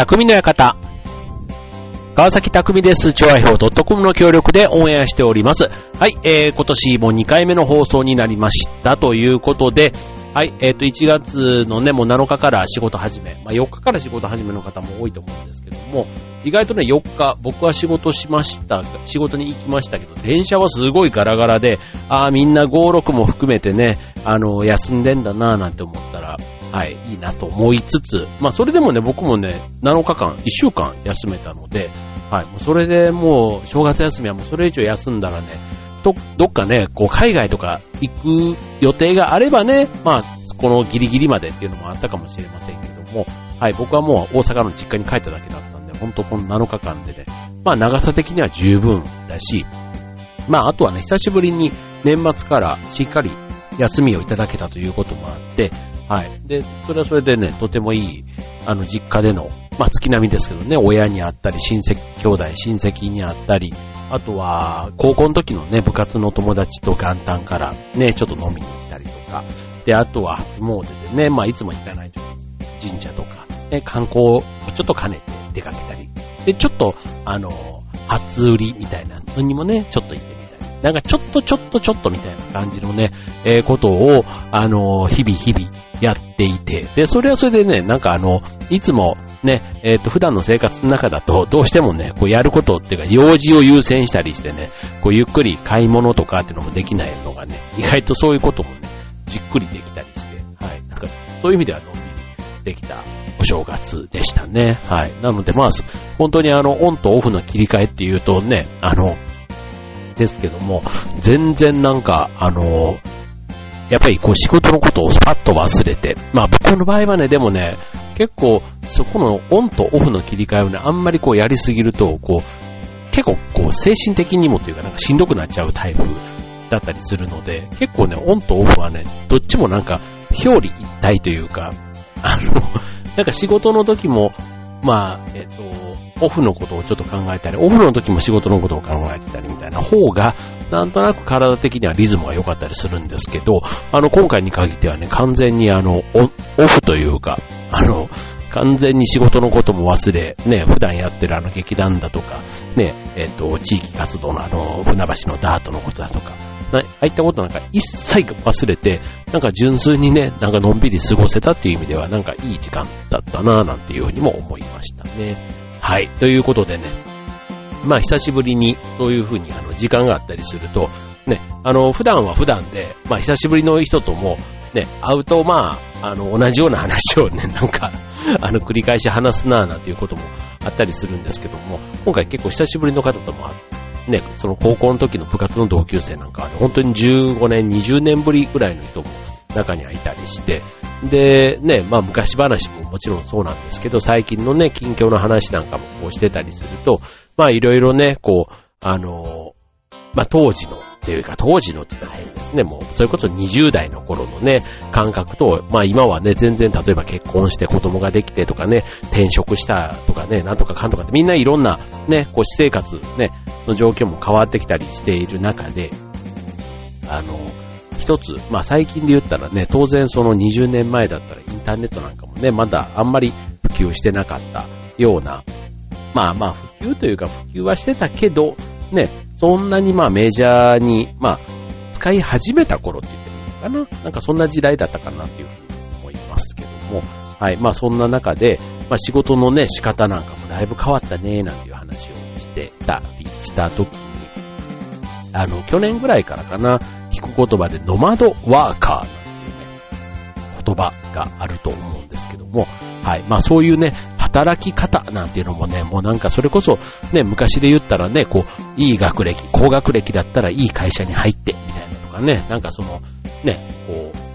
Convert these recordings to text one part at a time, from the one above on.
匠の館。川崎匠です。超愛表 .com の協力でオンエアしております。はい、えー、今年も2回目の放送になりましたということで、はい、えっ、ー、と、1月のね、もう7日から仕事始め、まあ、4日から仕事始めの方も多いと思うんですけども、意外とね、4日、僕は仕事しました、仕事に行きましたけど、電車はすごいガラガラで、ああ、みんな5、6も含めてね、あの、休んでんだなぁなんて思ったら、はい、いいなと思いつつ、まあ、それでもね、僕もね、7日間、1週間休めたので、はい、もうそれでもう、正月休みはもうそれ以上休んだらね、と、どっかね、こう海外とか行く予定があればね、まあ、このギリギリまでっていうのもあったかもしれませんけども、はい、僕はもう大阪の実家に帰っただけだったんで、本当この7日間でね、まあ長さ的には十分だし、まああとはね、久しぶりに年末からしっかり休みをいただけたということもあって、はい。で、それはそれでね、とてもいい、あの、実家での、まあ月並みですけどね、親に会ったり、親戚、兄弟、親戚に会ったり、あとは、高校の時のね、部活の友達と元旦からね、ちょっと飲みに行ったりとか、で、あとは初詣でね、まあいつも行かないと神社とか、ね、観光をちょっと兼ねて出かけたり、で、ちょっと、あの、初売りみたいなのにもね、ちょっと行ってみたり、なんかちょっとちょっとちょっとみたいな感じのね、えー、ことを、あの、日々日々やっていて、で、それはそれでね、なんかあの、いつもね、えっ、ー、と、普段の生活の中だと、どうしてもね、こうやることっていうか、用事を優先したりしてね、こうゆっくり買い物とかっていうのもできないのがね、意外とそういうこともね、じっくりできたりして、はい。なんか、そういう意味ではのんびりできたお正月でしたね。はい。なので、まあ、本当にあの、オンとオフの切り替えっていうとね、あの、ですけども、全然なんか、あの、やっぱりこう仕事のことをスパッと忘れて、まあ僕の場合はね、でもね、結構そこのオンとオフの切り替えをね、あんまりこうやりすぎると、こう、結構こう精神的にもというかなんかしんどくなっちゃうタイプだったりするので、結構ね、オンとオフはね、どっちもなんか表裏一体というか、あの、なんか仕事の時も、まあ、えっと、オフのことをちょっと考えたり、オフの時も仕事のことを考えてたりみたいな方が、なんとなく体的にはリズムが良かったりするんですけど、あの、今回に限ってはね、完全にあの、オフというか、あの、完全に仕事のことも忘れ、ね、普段やってるあの劇団だとか、ね、えっと、地域活動のあの、船橋のダートのことだとか、ああいったことなんか一切忘れて、なんか純粋にね、なんかのんびり過ごせたっていう意味では、なんかいい時間だったなぁなんていうふうにも思いましたね。はい。ということでね、まあ久しぶりにそういうふうにあの時間があったりすると、ね、あの普段は普段で、まあ久しぶりの人ともね、会うとまあ、あの同じような話をね、なんか、あの繰り返し話すなぁなんていうこともあったりするんですけども、今回結構久しぶりの方ともね、その高校の時の部活の同級生なんかは、ね、本当に15年、20年ぶりぐらいの人も中にはいたりして、で、ね、まあ昔話ももちろんそうなんですけど、最近のね、近況の話なんかもこうしてたりすると、まあいろいろね、こう、あの、まあ当時のっていうか当時のって言ったら変ですね。もう、それこそ20代の頃のね、感覚と、まあ今はね、全然例えば結婚して子供ができてとかね、転職したとかね、なんとかかんとかってみんないろんなね、こう私生活ね、の状況も変わってきたりしている中で、あの、一つ、まあ最近で言ったらね、当然その20年前だったらインターネットなんかもね、まだあんまり普及してなかったような、まあまあ普及というか普及はしてたけど、ね、そんなにまあメジャーに、まあ、使い始めた頃って言ってもいいのかななんかそんな時代だったかなっていうふうに思いますけども、はい。まあそんな中で、まあ仕事のね、仕方なんかもだいぶ変わったね、なんていう話をしてたりした時に、あの、去年ぐらいからかな、聞く言葉でノマドワーカーなんていうね、言葉があると思うんですけども、はい。まあそういうね、働き方なんていうのもね、もうなんかそれこそね、昔で言ったらね、こう、いい学歴、高学歴だったらいい会社に入って、みたいなね、なんかその、ね、こう、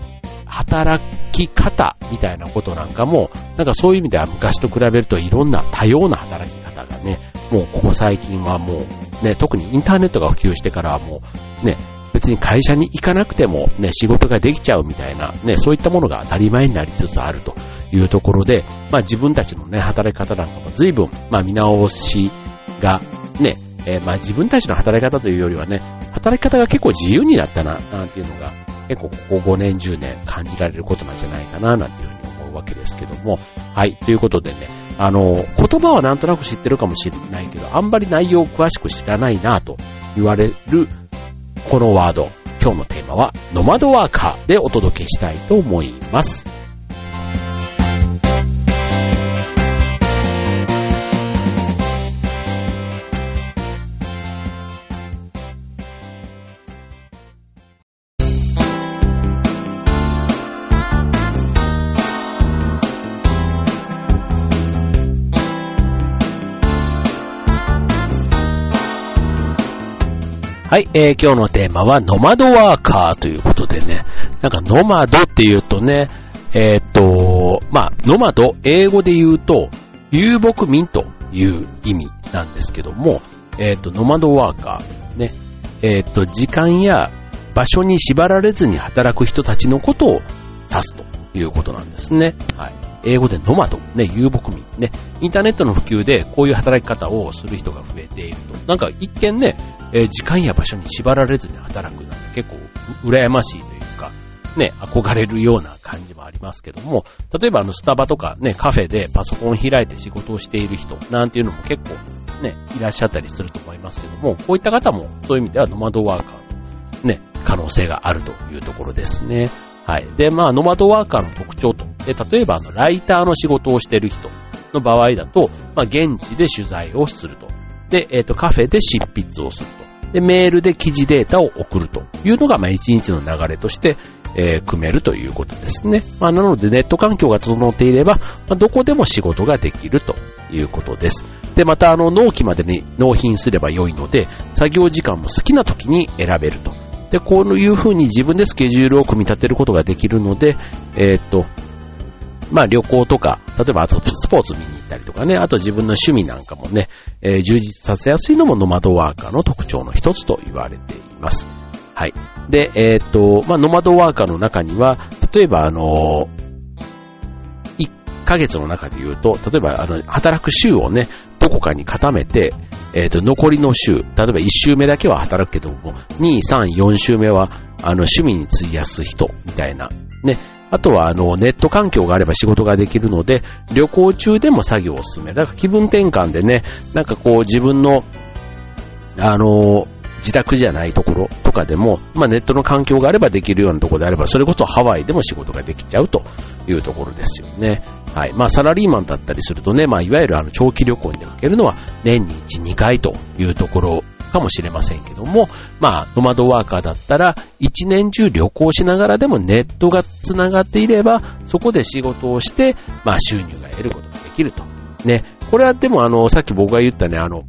働き方みたいなことなんかも、なんかそういう意味では昔と比べるといろんな多様な働き方がね、もうここ最近はもう、ね、特にインターネットが普及してからはもう、ね、別に会社に行かなくてもね、仕事ができちゃうみたいな、ね、そういったものが当たり前になりつつあるというところで、まあ自分たちのね、働き方なんかも随分、まあ見直しがね、えー、まあ自分たちの働き方というよりはね、働き方が結構自由になったな、なんていうのが、結構ここ5年、10年感じられることなんじゃないかな、なんていうふうに思うわけですけども。はい、ということでね、あの、言葉はなんとなく知ってるかもしれないけど、あんまり内容を詳しく知らないなと言われるこのワード。今日のテーマは、ノマドワーカーでお届けしたいと思います。はい、えー、今日のテーマはノマドワーカーということでね、なんかノマドって言うとね、えー、っと、まあ、ノマド、英語で言うと、遊牧民という意味なんですけども、えー、っと、ノマドワーカー、ね、えー、っと、時間や場所に縛られずに働く人たちのことを指すということなんですね。はい。英語でノマド、ね、遊牧民、ね、インターネットの普及でこういう働き方をする人が増えていると。なんか一見ね、えー、時間や場所に縛られずに働くなんて結構羨ましいというか、ね、憧れるような感じもありますけども、例えばあのスタバとかね、カフェでパソコン開いて仕事をしている人なんていうのも結構ね、いらっしゃったりすると思いますけども、こういった方もそういう意味ではノマドワーカーのね、可能性があるというところですね。はい。で、まあ、ノマドワーカーの特徴と。で、例えば、あの、ライターの仕事をしている人の場合だと、まあ、現地で取材をすると。で、えっ、ー、と、カフェで執筆をすると。で、メールで記事データを送るというのが、まあ、一日の流れとして、えー、組めるということですね。まあ、なので、ネット環境が整っていれば、まあ、どこでも仕事ができるということです。で、また、あの、納期までに納品すれば良いので、作業時間も好きな時に選べると。で、こういう風に自分でスケジュールを組み立てることができるので、えー、っと、まあ旅行とか、例えばあとスポーツ見に行ったりとかね、あと自分の趣味なんかもね、えー、充実させやすいのもノマドワーカーの特徴の一つと言われています。はい。で、えー、っと、まあノマドワーカーの中には、例えばあの1ヶ月の中で言うと、例えばあの、働く週をね、どこかに固めて、えっ、ー、と、残りの週、例えば1週目だけは働くけども、2、3、4週目は、あの、趣味に費やす人、みたいな。ね。あとは、あの、ネット環境があれば仕事ができるので、旅行中でも作業を進める。だから気分転換でね、なんかこう自分の、あの、自宅じゃないところとかでも、まあ、ネットの環境があればできるようなところであれば、それこそハワイでも仕事ができちゃうというところですよね。はい。まあ、サラリーマンだったりするとね、まあ、いわゆるあの、長期旅行に出かけるのは年に1、2回というところかもしれませんけども、まあ、ノマドワーカーだったら、一年中旅行しながらでもネットが繋がっていれば、そこで仕事をして、まあ、収入が得ることができると。ね。これはでもあの、さっき僕が言ったね、あの、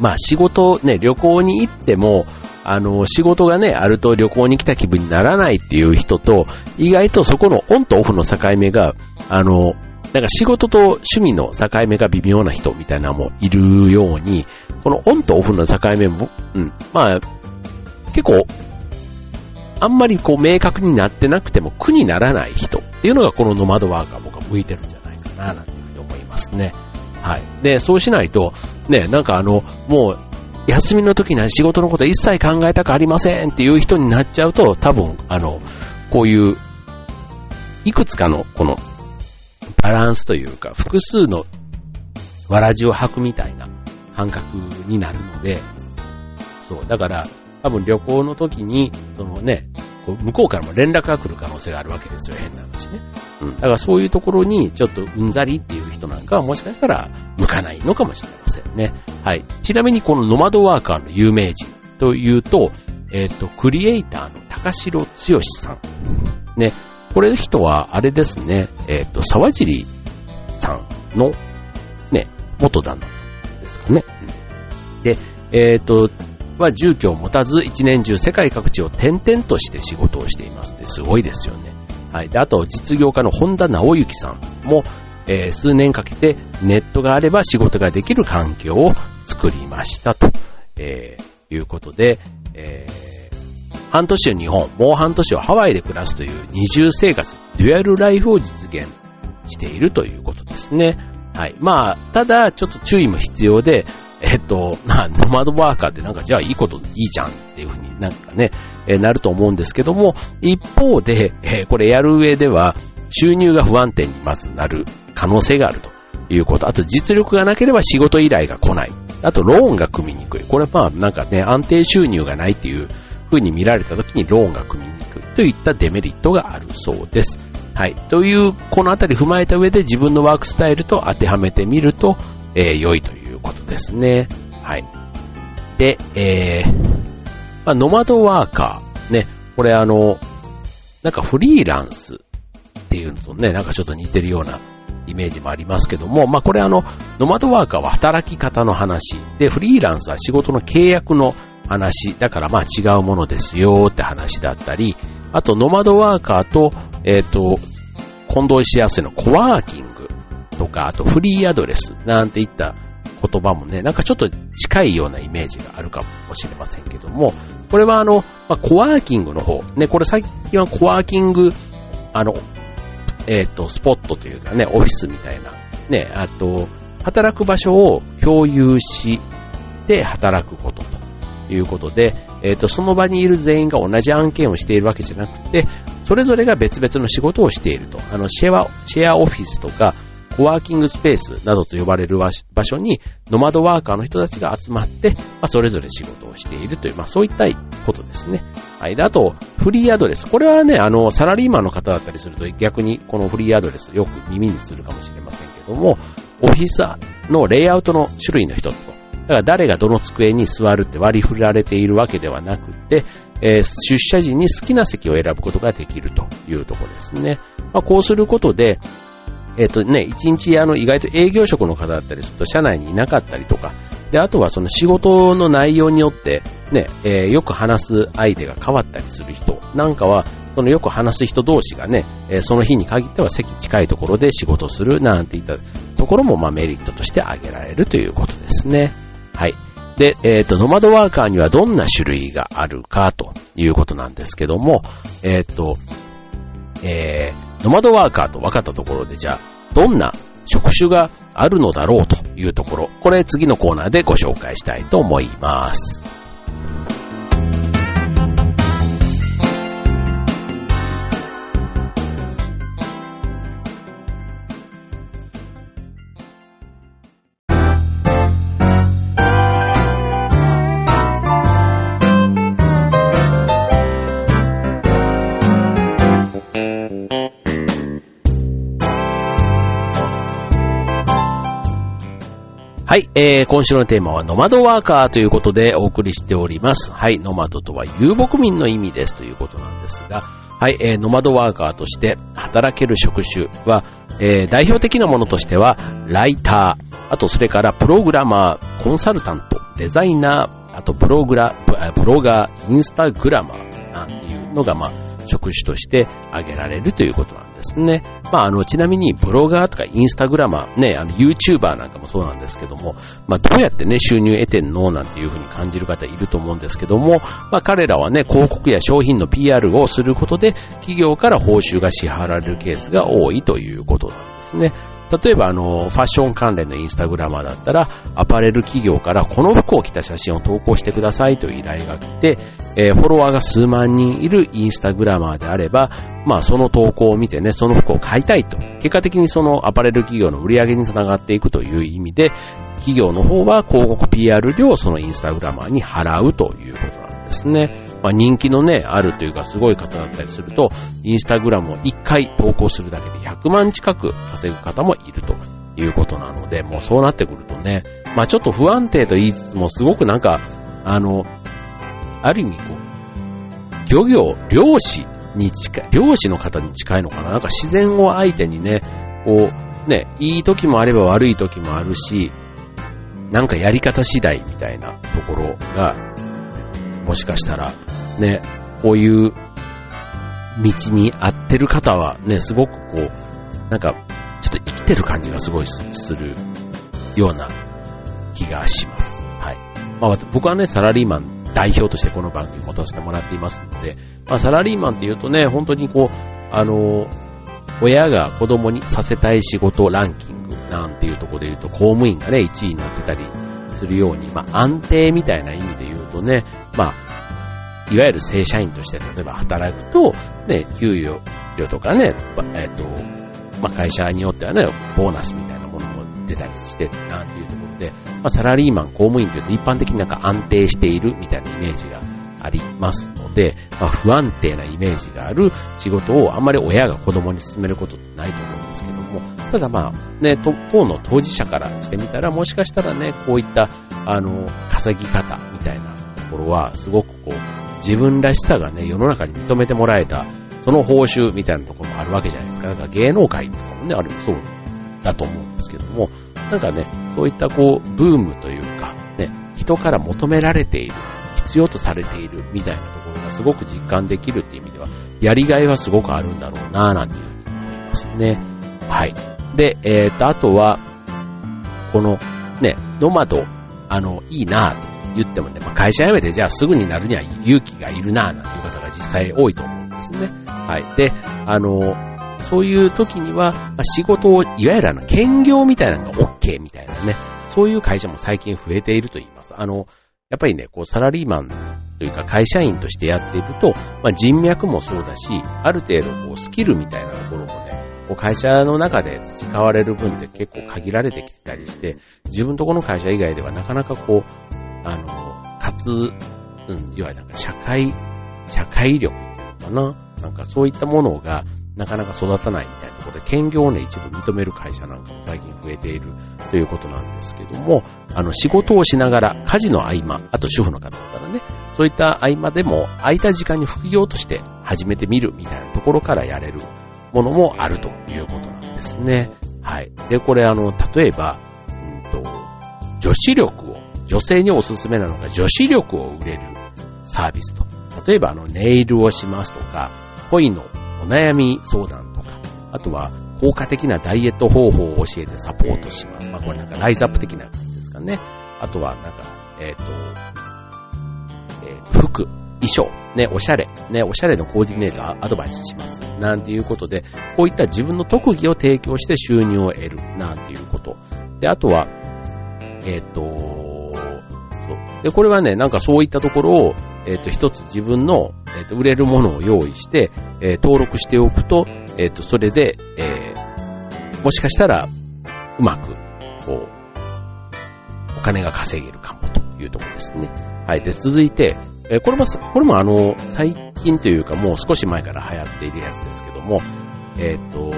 まあ仕事、ね、旅行に行っても、あの、仕事がね、あると旅行に来た気分にならないっていう人と、意外とそこのオンとオフの境目が、あの、なんか仕事と趣味の境目が微妙な人みたいなのもいるように、このオンとオフの境目も、うん、まあ、結構、あんまりこう明確になってなくても苦にならない人っていうのがこのノマドワーカー僕は向いてるんじゃないかな、なんていうふうに思いますね。はい。で、そうしないと、ね、なんかあの、もう、休みの時には仕事のこと一切考えたくありませんっていう人になっちゃうと、多分、あの、こういう、いくつかの、この、バランスというか、複数のわらじを履くみたいな感覚になるので、そう、だから、多分旅行の時に、そのね、向こうからも連絡が来る可能性があるわけですよ、変な話ね。うん。だからそういうところにちょっとうんざりっていう人なんかはもしかしたら向かないのかもしれませんね。はい。ちなみにこのノマドワーカーの有名人というと、えっ、ー、と、クリエイターの高城剛さん。ね。これ人はあれですね、えっ、ー、と、沢尻さんのね、元旦那さんですかね。で、えっ、ー、と、は住居を持たず一年中世界各地を転々として仕事をしていますすごいですよね。はい。で、あと実業家の本田直之さんも、えー、数年かけてネットがあれば仕事ができる環境を作りましたと、えー、いうことで、えー、半年は日本、もう半年はハワイで暮らすという二重生活、デュアルライフを実現しているということですね。はい。まあ、ただ、ちょっと注意も必要で、えっと、まあ、ノマドワーカーってなんかじゃあいいこといいじゃんっていうふうになんかね、え、なると思うんですけども、一方で、え、これやる上では収入が不安定にまずなる可能性があるということ。あと実力がなければ仕事依頼が来ない。あとローンが組みにくい。これまあなんかね、安定収入がないっていう風に見られた時にローンが組みにくいといったデメリットがあるそうです。はい。という、このあたり踏まえた上で自分のワークスタイルと当てはめてみると、えー、良いということですね。はい。で、えー、まあ、ノマドワーカー。ね。これあの、なんかフリーランスっていうのとね、なんかちょっと似てるようなイメージもありますけども、まあこれあの、ノマドワーカーは働き方の話、で、フリーランスは仕事の契約の話、だからまあ違うものですよって話だったり、あとノマドワーカーと、えっ、ー、と、混同しやすいのコワーキングとか、あとフリーアドレスなんていった言葉もね、なんかちょっと近いようなイメージがあるかもしれませんけども、これはあの、まあ、コワーキングの方、ね、これ最近はコワーキング、あの、えっ、ー、と、スポットというかね、オフィスみたいな、ね、あと、働く場所を共有して働くことということで、えっ、ー、と、その場にいる全員が同じ案件をしているわけじゃなくて、それぞれが別々の仕事をしていると。あの、シェア、シェアオフィスとか、コワーキングスペースなどと呼ばれる場所に、ノマドワーカーの人たちが集まって、まあ、それぞれ仕事をしているという、まあ、そういったことですね。はい。で、あと、フリーアドレス。これはね、あの、サラリーマンの方だったりすると、逆にこのフリーアドレスよく耳にするかもしれませんけども、オフィスのレイアウトの種類の一つと。だから誰がどの机に座るって割り振られているわけではなくて、えー、出社時に好きな席を選ぶことができるというところですね。まあ、こうすることで、えっ、とね、一日あの意外と営業職の方だったりすると社内にいなかったりとか、で、あとはその仕事の内容によってね、えー、よく話す相手が変わったりする人なんかは、そのよく話す人同士がね、えー、その日に限っては席近いところで仕事するなんていったところも、まあ、メリットとして挙げられるということですね。はい。で、えっ、ー、と、ノマドワーカーにはどんな種類があるかということなんですけども、えっ、と、えー、ノマドワーカーと分かったところで、じゃあ、どんな職種があるのだろうというところ、これ次のコーナーでご紹介したいと思います。えー、今週のテーマはノマドワーカーということでお送りしております。はい、ノマドとは遊牧民の意味ですということなんですが、はい、えー、ノマドワーカーとして働ける職種は、えー、代表的なものとしては、ライター、あとそれからプログラマー、コンサルタント、デザイナー、あとブログラ、ブロガー、インスタグラマーなんていうのが、まあ、職種として挙げられるということなんですね。まあ、あの、ちなみにブロガーとかインスタグラマー、ね、あの、YouTuber なんかもそうなんですけども、まあ、どうやってね、収入得てんのなんていうふうに感じる方いると思うんですけども、まあ、彼らはね、広告や商品の PR をすることで、企業から報酬が支払われるケースが多いということなんですね。例えばあの、ファッション関連のインスタグラマーだったら、アパレル企業からこの服を着た写真を投稿してくださいという依頼が来て、えー、フォロワーが数万人いるインスタグラマーであれば、まあその投稿を見てね、その服を買いたいと。結果的にそのアパレル企業の売り上げにつながっていくという意味で、企業の方は広告 PR 料をそのインスタグラマーに払うということなんですですね。まあ、人気のね、あるというかすごい方だったりすると、インスタグラムを1回投稿するだけで100万近く稼ぐ方もいるということなので、もうそうなってくるとね、まあちょっと不安定と言いつつもすごくなんか、あの、ある意味こう、漁業、漁師に近い、漁師の方に近いのかな？なんか自然を相手にね、こう、ね、いい時もあれば悪い時もあるし、なんかやり方次第みたいなところがもしかしたら、ね、こういう道に合ってる方はね、すごくこう、なんか、ちょっと生きてる感じがすごいするような気がします。はい。まあ僕はね、サラリーマン代表としてこの番組持たせてもらっていますので、まあサラリーマンって言うとね、本当にこう、あの、親が子供にさせたい仕事ランキングなんていうところで言うと、公務員がね、1位になってたりするように、まあ安定みたいな意味で言うとね、まあ、いわゆる正社員として例えば働くと、ね、給与料とかね、えっ、と、まあ会社によってはね、ボーナスみたいなものもってたりして、なんていうところで、まあ、サラリーマン、公務員というと一般的になんか安定しているみたいなイメージがありますので、まあ、不安定なイメージがある仕事をあんまり親が子供に進めることってないと思うんですけども、ただまあね、当の当事者からしてみたら、もしかしたらね、こういった、あの、稼ぎ方みたいなところは、すごくこう、自分らしさがね、世の中に認めてもらえた、その報酬みたいなところもあるわけじゃないですか。だか芸能界とかもね、あるそうだと思うんですけども、なんかね、そういったこう、ブームというか、ね、人から求められている、必要とされているみたいなところがすごく実感できるっていう意味では、やりがいはすごくあるんだろうなぁなんていうふうに思いますね。はい。で、えっ、ー、と、あとは、この、ね、ノマド、あの、いいなぁと言ってもね、まあ、会社辞めてじゃあすぐになるには勇気がいるなぁなんていう方が実際多いと思うんですね。はい。で、あの、そういう時には、まあ、仕事を、いわゆるあの、兼業みたいなのが OK みたいなね、そういう会社も最近増えていると言います。あの、やっぱりね、こう、サラリーマンというか会社員としてやっていると、まあ、人脈もそうだし、ある程度こう、スキルみたいなところもね、会社の中で培われる分って結構限られてきたりして、自分とこの会社以外ではなかなかこう、あの、かつ、うん、いわゆるなんか社会、社会力っていうのかな？なんかそういったものがなかなか育たないみたいなところで、兼業をね、一部認める会社なんかも最近増えているということなんですけども、あの、仕事をしながら、家事の合間、あと主婦の方だったらね、そういった合間でも、空いた時間に副業として始めてみるみたいなところからやれるものもあるということなんですね。はい。で、これあの、例えば、うんと、女子力女性におすすめなのが女子力を売れるサービスと。例えばあのネイルをしますとか、恋のお悩み相談とか、あとは効果的なダイエット方法を教えてサポートします。まあこれなんかライズアップ的な感じですかね。あとはなんか、えっ、ー、と、えー、服、衣装、ね、おしゃれ、ね、おしゃれのコーディネートアドバイスします。なんていうことで、こういった自分の特技を提供して収入を得る、なんていうこと。で、あとは、えっ、ー、と、で、これはね、なんかそういったところを、えっ、ー、と、一つ自分の、えっ、ー、と、売れるものを用意して、えー、登録しておくと、えっ、と、それで、えもしかしたら、うまく、こう、お金が稼げるかもというところですね。はい。で、続いて、えこれも、これもあの、最近というかもう少し前から流行っているやつですけども、えっ、と、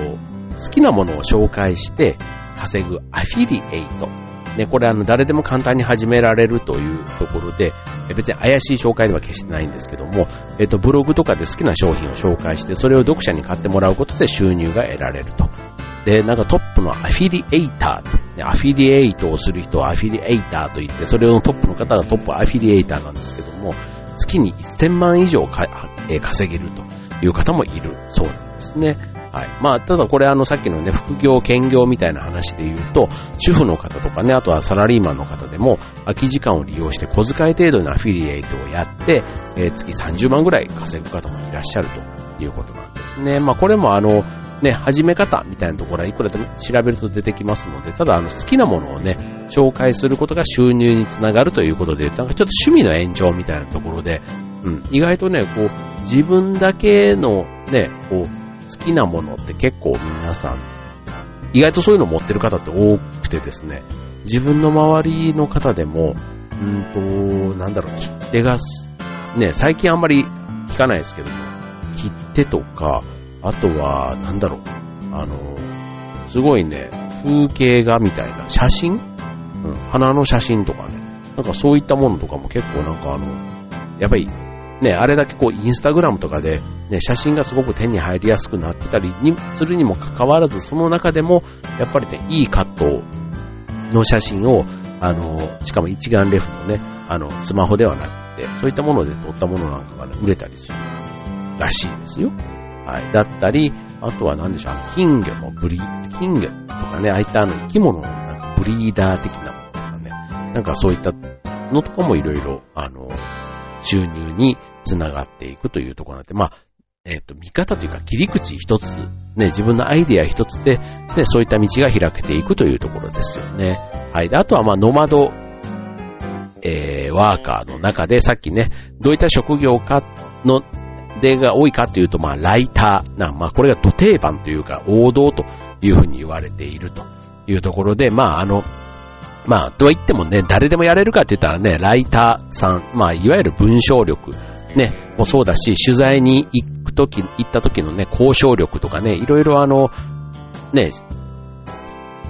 好きなものを紹介して稼ぐアフィリエイトね、これあの、誰でも簡単に始められるというところで、別に怪しい紹介では決してないんですけども、えっと、ブログとかで好きな商品を紹介して、それを読者に買ってもらうことで収入が得られると。で、なんかトップのアフィリエイターと、ね、アフィリエイトをする人はアフィリエイターと言って、それのトップの方がトップアフィリエイターなんですけども、月に1000万以上か、え、稼げるという方もいるそうなんですね。はい。まあ、ただこれあのさっきのね、副業、兼業みたいな話で言うと、主婦の方とかね、あとはサラリーマンの方でも、空き時間を利用して小遣い程度のアフィリエイトをやって、えー、月30万ぐらい稼ぐ方もいらっしゃるということなんですね。まあ、これもあの、ね、始め方みたいなところはいくらでも調べると出てきますので、ただあの好きなものをね、紹介することが収入につながるということで、なんかちょっと趣味の延長みたいなところで、うん、意外とね、こう、自分だけのね、こう、好きなものって結構皆さん、意外とそういうの持ってる方って多くてですね、自分の周りの方でも、うんと、なんだろう、切手が、ね、最近あんまり聞かないですけども、切手とか、あとは、なんだろう、あの、すごいね、風景画みたいな写真？うん、花の写真とかね、なんかそういったものとかも結構なんかあの、やっぱりね、あれだけこう、インスタグラムとかで、ね、写真がすごく手に入りやすくなってたりにするにもかかわらず、その中でも、やっぱりね、いいカットの写真を、あの、しかも一眼レフのね、あの、スマホではなくて、そういったもので撮ったものなんかがね、売れたりするらしいですよ。はい。だったり、あとは何でしょう、金魚のブリ、金魚とかね、ああいったあの生き物のなんかブリーダー的なものとかね、なんかそういったのとかもいろいろ、あの、収入につながっていくというところなんで、まあ、えっ、ー、と、見方というか切り口一つ、ね、自分のアイディア一つで、ね、そういった道が開けていくというところですよね。はい。で、あとは、まあ、ノマド、えー、ワーカーの中で、さっきね、どういった職業かの、でが多いかというと、まあ、ライターな、まあ、これが土定番というか、王道というふうに言われているというところで、まあ、あの、まあ、とは言ってもね、誰でもやれるかって言ったらね、ライターさん、まあ、いわゆる文章力、ね、もそうだし、取材に行くとき、行った時のね、交渉力とかね、いろいろあの、ね、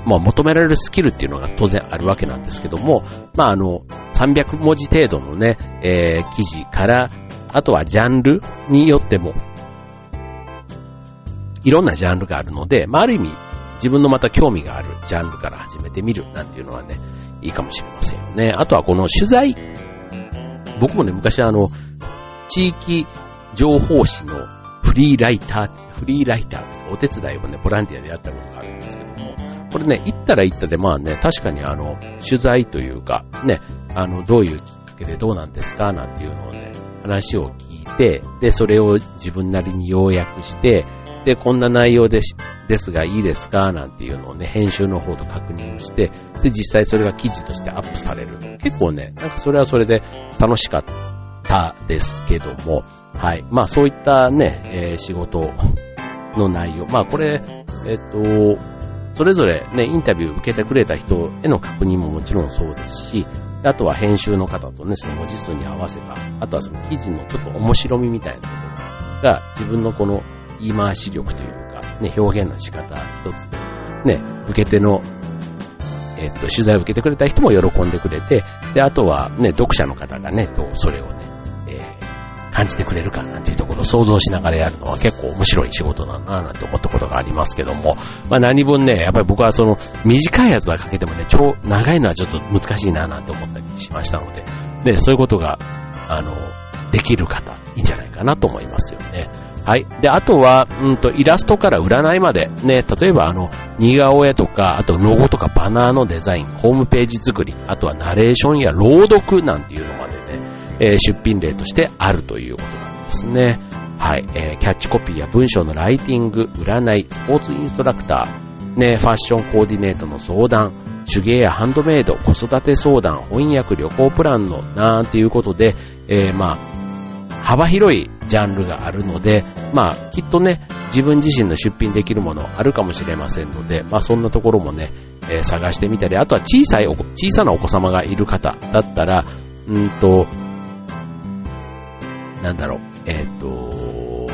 まあ求められるスキルっていうのが当然あるわけなんですけども、まああの、300文字程度のね、えー、記事から、あとはジャンルによっても、いろんなジャンルがあるので、まあある意味、自分のまた興味があるジャンルから始めてみるなんていうのはね、いいかもしれませんよね。あとはこの取材。僕もね、昔あの、地域情報誌のフリーライター、フリーライターというお手伝いをね、ボランティアでやったことがあるんですけども、これね、行ったら行ったで、まあね、確かにあの、取材というか、ね、あの、どういうきっかけでどうなんですかなんていうのをね、話を聞いて、で、それを自分なりに要約して、で、こんな内容ですですがいいですかなんていうのをね、編集の方と確認をして、で、実際それが記事としてアップされる。結構ね、なんかそれはそれで楽しかったですけども、はい。まあそういったね、えー、仕事の内容。まあこれ、えっ、と、それぞれね、インタビュー受けてくれた人への確認ももちろんそうですし、あとは編集の方とね、その文字数に合わせた、あとはその記事のちょっと面白みみたいなところが自分のこの言い回し力というか、ね、表現の仕方一つで、ね、受け手の、えっと、取材を受けてくれた人も喜んでくれて、で、あとはね、読者の方がね、どうそれをねえ、感じてくれるかなんていうところを想像しながらやるのは結構面白い仕事だななんて思ったことがありますけども、まあ何分ね、やっぱり僕はその短いやつはかけてもね、超長いのはちょっと難しいななんて思ったりしましたので、で、そういうことが、あの、できる方、いいんじゃないかなと思いますよね。はい。で、あとは、うんと、イラストから占いまで、ね、例えばあの、似顔絵とか、あとロゴとかバナーのデザイン、ホームページ作り、あとはナレーションや朗読なんていうのまでね、えー、出品例としてあるということなんですね。はい、えー、キャッチコピーや文章のライティング、占い、スポーツインストラクター、ね、ファッションコーディネートの相談、手芸やハンドメイド、子育て相談、翻訳、旅行プランの、なんていうことで、えー、まあ、幅広いジャンルがあるので、まあ、きっとね、自分自身の出品できるものあるかもしれませんので、まあ、そんなところもね、えー、探してみたり、あとは小さい、小さなお子様がいる方だったら、うんと、なんだろう、えっ、ー、と、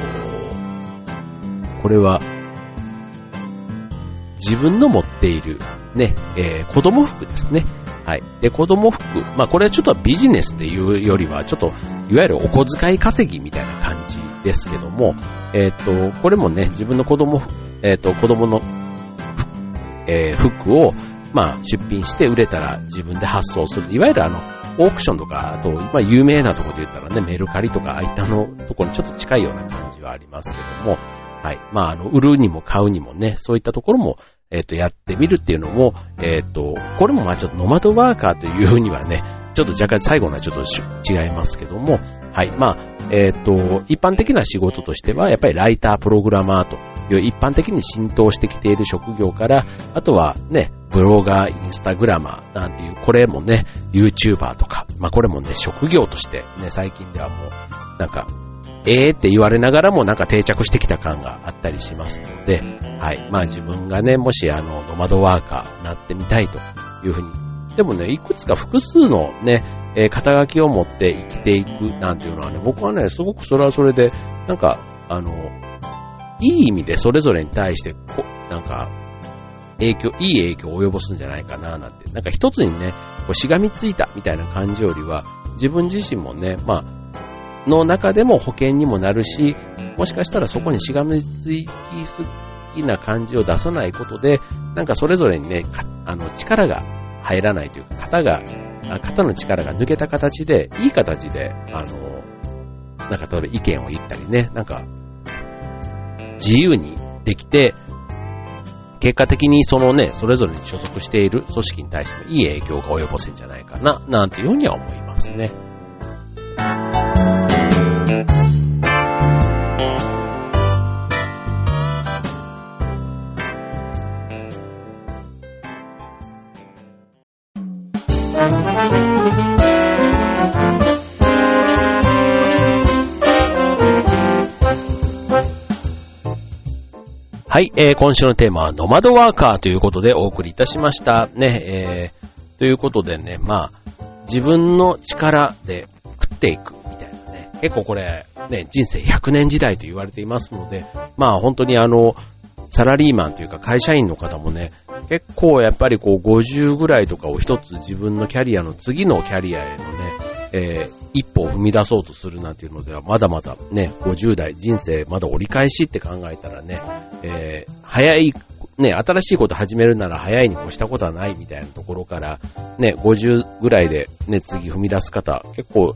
これは、自分の持っている、ね、えー、子供服ですね。はい。で、子供服、まあこれはちょっとビジネスっていうよりは、ちょっと、いわゆるお小遣い稼ぎみたいな感じですけども、えっ、ー、と、これもね、自分の子供、えっ、ー、と、子供の、えー、服を、まあ、出品して売れたら自分で発送する。いわゆるあの、オークションとか、あと、まあ、有名なところで言ったらね、メルカリとか、あいたのところにちょっと近いような感じはありますけども、はい。まあ、あの、売るにも買うにもね、そういったところも、えっ、ー、と、やってみるっていうのも、えっ、ー、と、これもまあちょっとノマドワーカーというふうにはね、ちょっと若干最後のはちょっと違いますけども、はい。まあ、えっ、ー、と、一般的な仕事としては、やっぱりライター、プログラマーという一般的に浸透してきている職業から、あとはね、ブロガー、インスタグラマーなんていう、これもね、YouTuber とか、まあこれもね、職業としてね、最近ではもう、なんか、ええーって言われながらもなんか定着してきた感があったりしますので、はい。まあ自分がね、もしあの、ノマドワーカーになってみたいというふうに。でもね、いくつか複数のね、えー、肩書きを持って生きていくなんていうのはね、僕はね、すごくそれはそれで、なんか、あの、いい意味でそれぞれに対して、こなんか、影響、いい影響を及ぼすんじゃないかな、なんて。なんか一つにね、こうしがみついたみたいな感じよりは、自分自身もね、まあ、の中でも保険にもなるし、もしかしたらそこにしがみつきすぎな感じを出さないことで、なんかそれぞれにね、あの、力が入らないというか、肩が、肩の力が抜けた形で、いい形で、あの、なんか例えば意見を言ったりね、なんか、自由にできて、結果的にそのね、それぞれに所属している組織に対してもいい影響が及ぼせんじゃないかな、なんていうふうには思いますね。はい、えー、今週のテーマはノマドワーカーということでお送りいたしました。ね、えー、ということでね、まあ、自分の力で食っていくみたいなね、結構これ、ね、人生100年時代と言われていますので、まあ本当にあの、サラリーマンというか会社員の方もね、結構やっぱりこう50ぐらいとかを一つ自分のキャリアの次のキャリアへのね、えー、一歩を踏み出そうとするなんていうのでは、まだまだね、50代、人生まだ折り返しって考えたらね、えー、早い、ね、新しいこと始めるなら早いに越したことはないみたいなところから、ね、50ぐらいでね、次踏み出す方、結構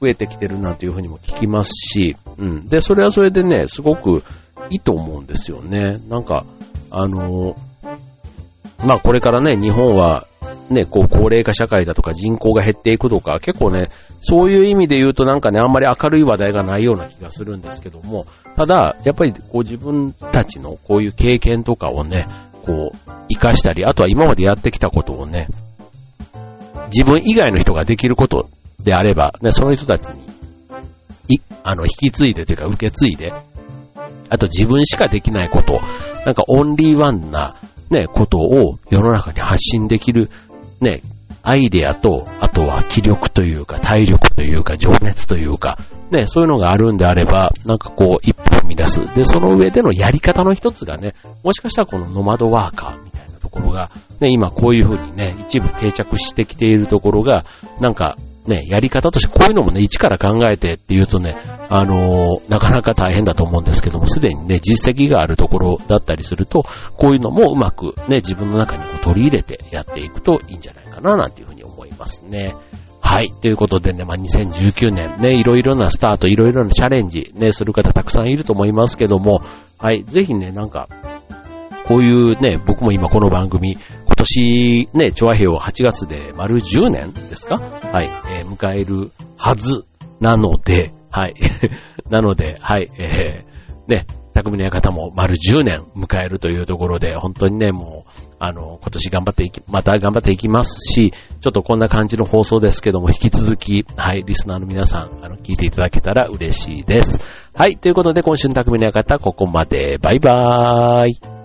増えてきてるなんていうふうにも聞きますし、うん。で、それはそれでね、すごくいいと思うんですよね。なんか、あのまあこれからね、日本はね、こう、高齢化社会だとか人口が減っていくとか、結構ね、そういう意味で言うとなんかね、あんまり明るい話題がないような気がするんですけども、ただ、やっぱりこう自分たちのこういう経験とかをね、こう、活かしたり、あとは今までやってきたことをね、自分以外の人ができることであれば、ね、その人たちに、い、あの、引き継いでというか受け継いで、あと自分しかできないこと、なんかオンリーワンな、ね、ことを世の中に発信できるね、アイデアと、あとは気力というか、体力というか、情熱というか、ね、そういうのがあるんであれば、なんかこう、一歩踏み出す。で、その上でのやり方の一つがね、もしかしたらこのノマドワーカーみたいなところが、ね、今こういうふうにね、一部定着してきているところが、なんか、ね、やり方としてこういうのもね、一から考えてっていうとね、あのー、なかなか大変だと思うんですけども、すでにね、実績があるところだったりすると、こういうのもうまくね、自分の中にこう取り入れてやっていくといいんじゃないかな、なんていうふうに思いますね。はい。ということでね、まあ、2019年ね、いろいろなスタート、いろいろなチャレンジね、する方たくさんいると思いますけども、はい。ぜひね、なんか、こういうね、僕も今この番組、年ね、調和平を8月で丸10年ですか？はい、えー、迎えるはずなので、はい。なので、はい、えー、ね、匠の館も丸10年迎えるというところで、本当にね、もう、あの、今年頑張っていき、また頑張っていきますし、ちょっとこんな感じの放送ですけども、引き続き、はい、リスナーの皆さん、あの、聞いていただけたら嬉しいです。はい、ということで、今週の匠の館、ここまで。バイバーイ。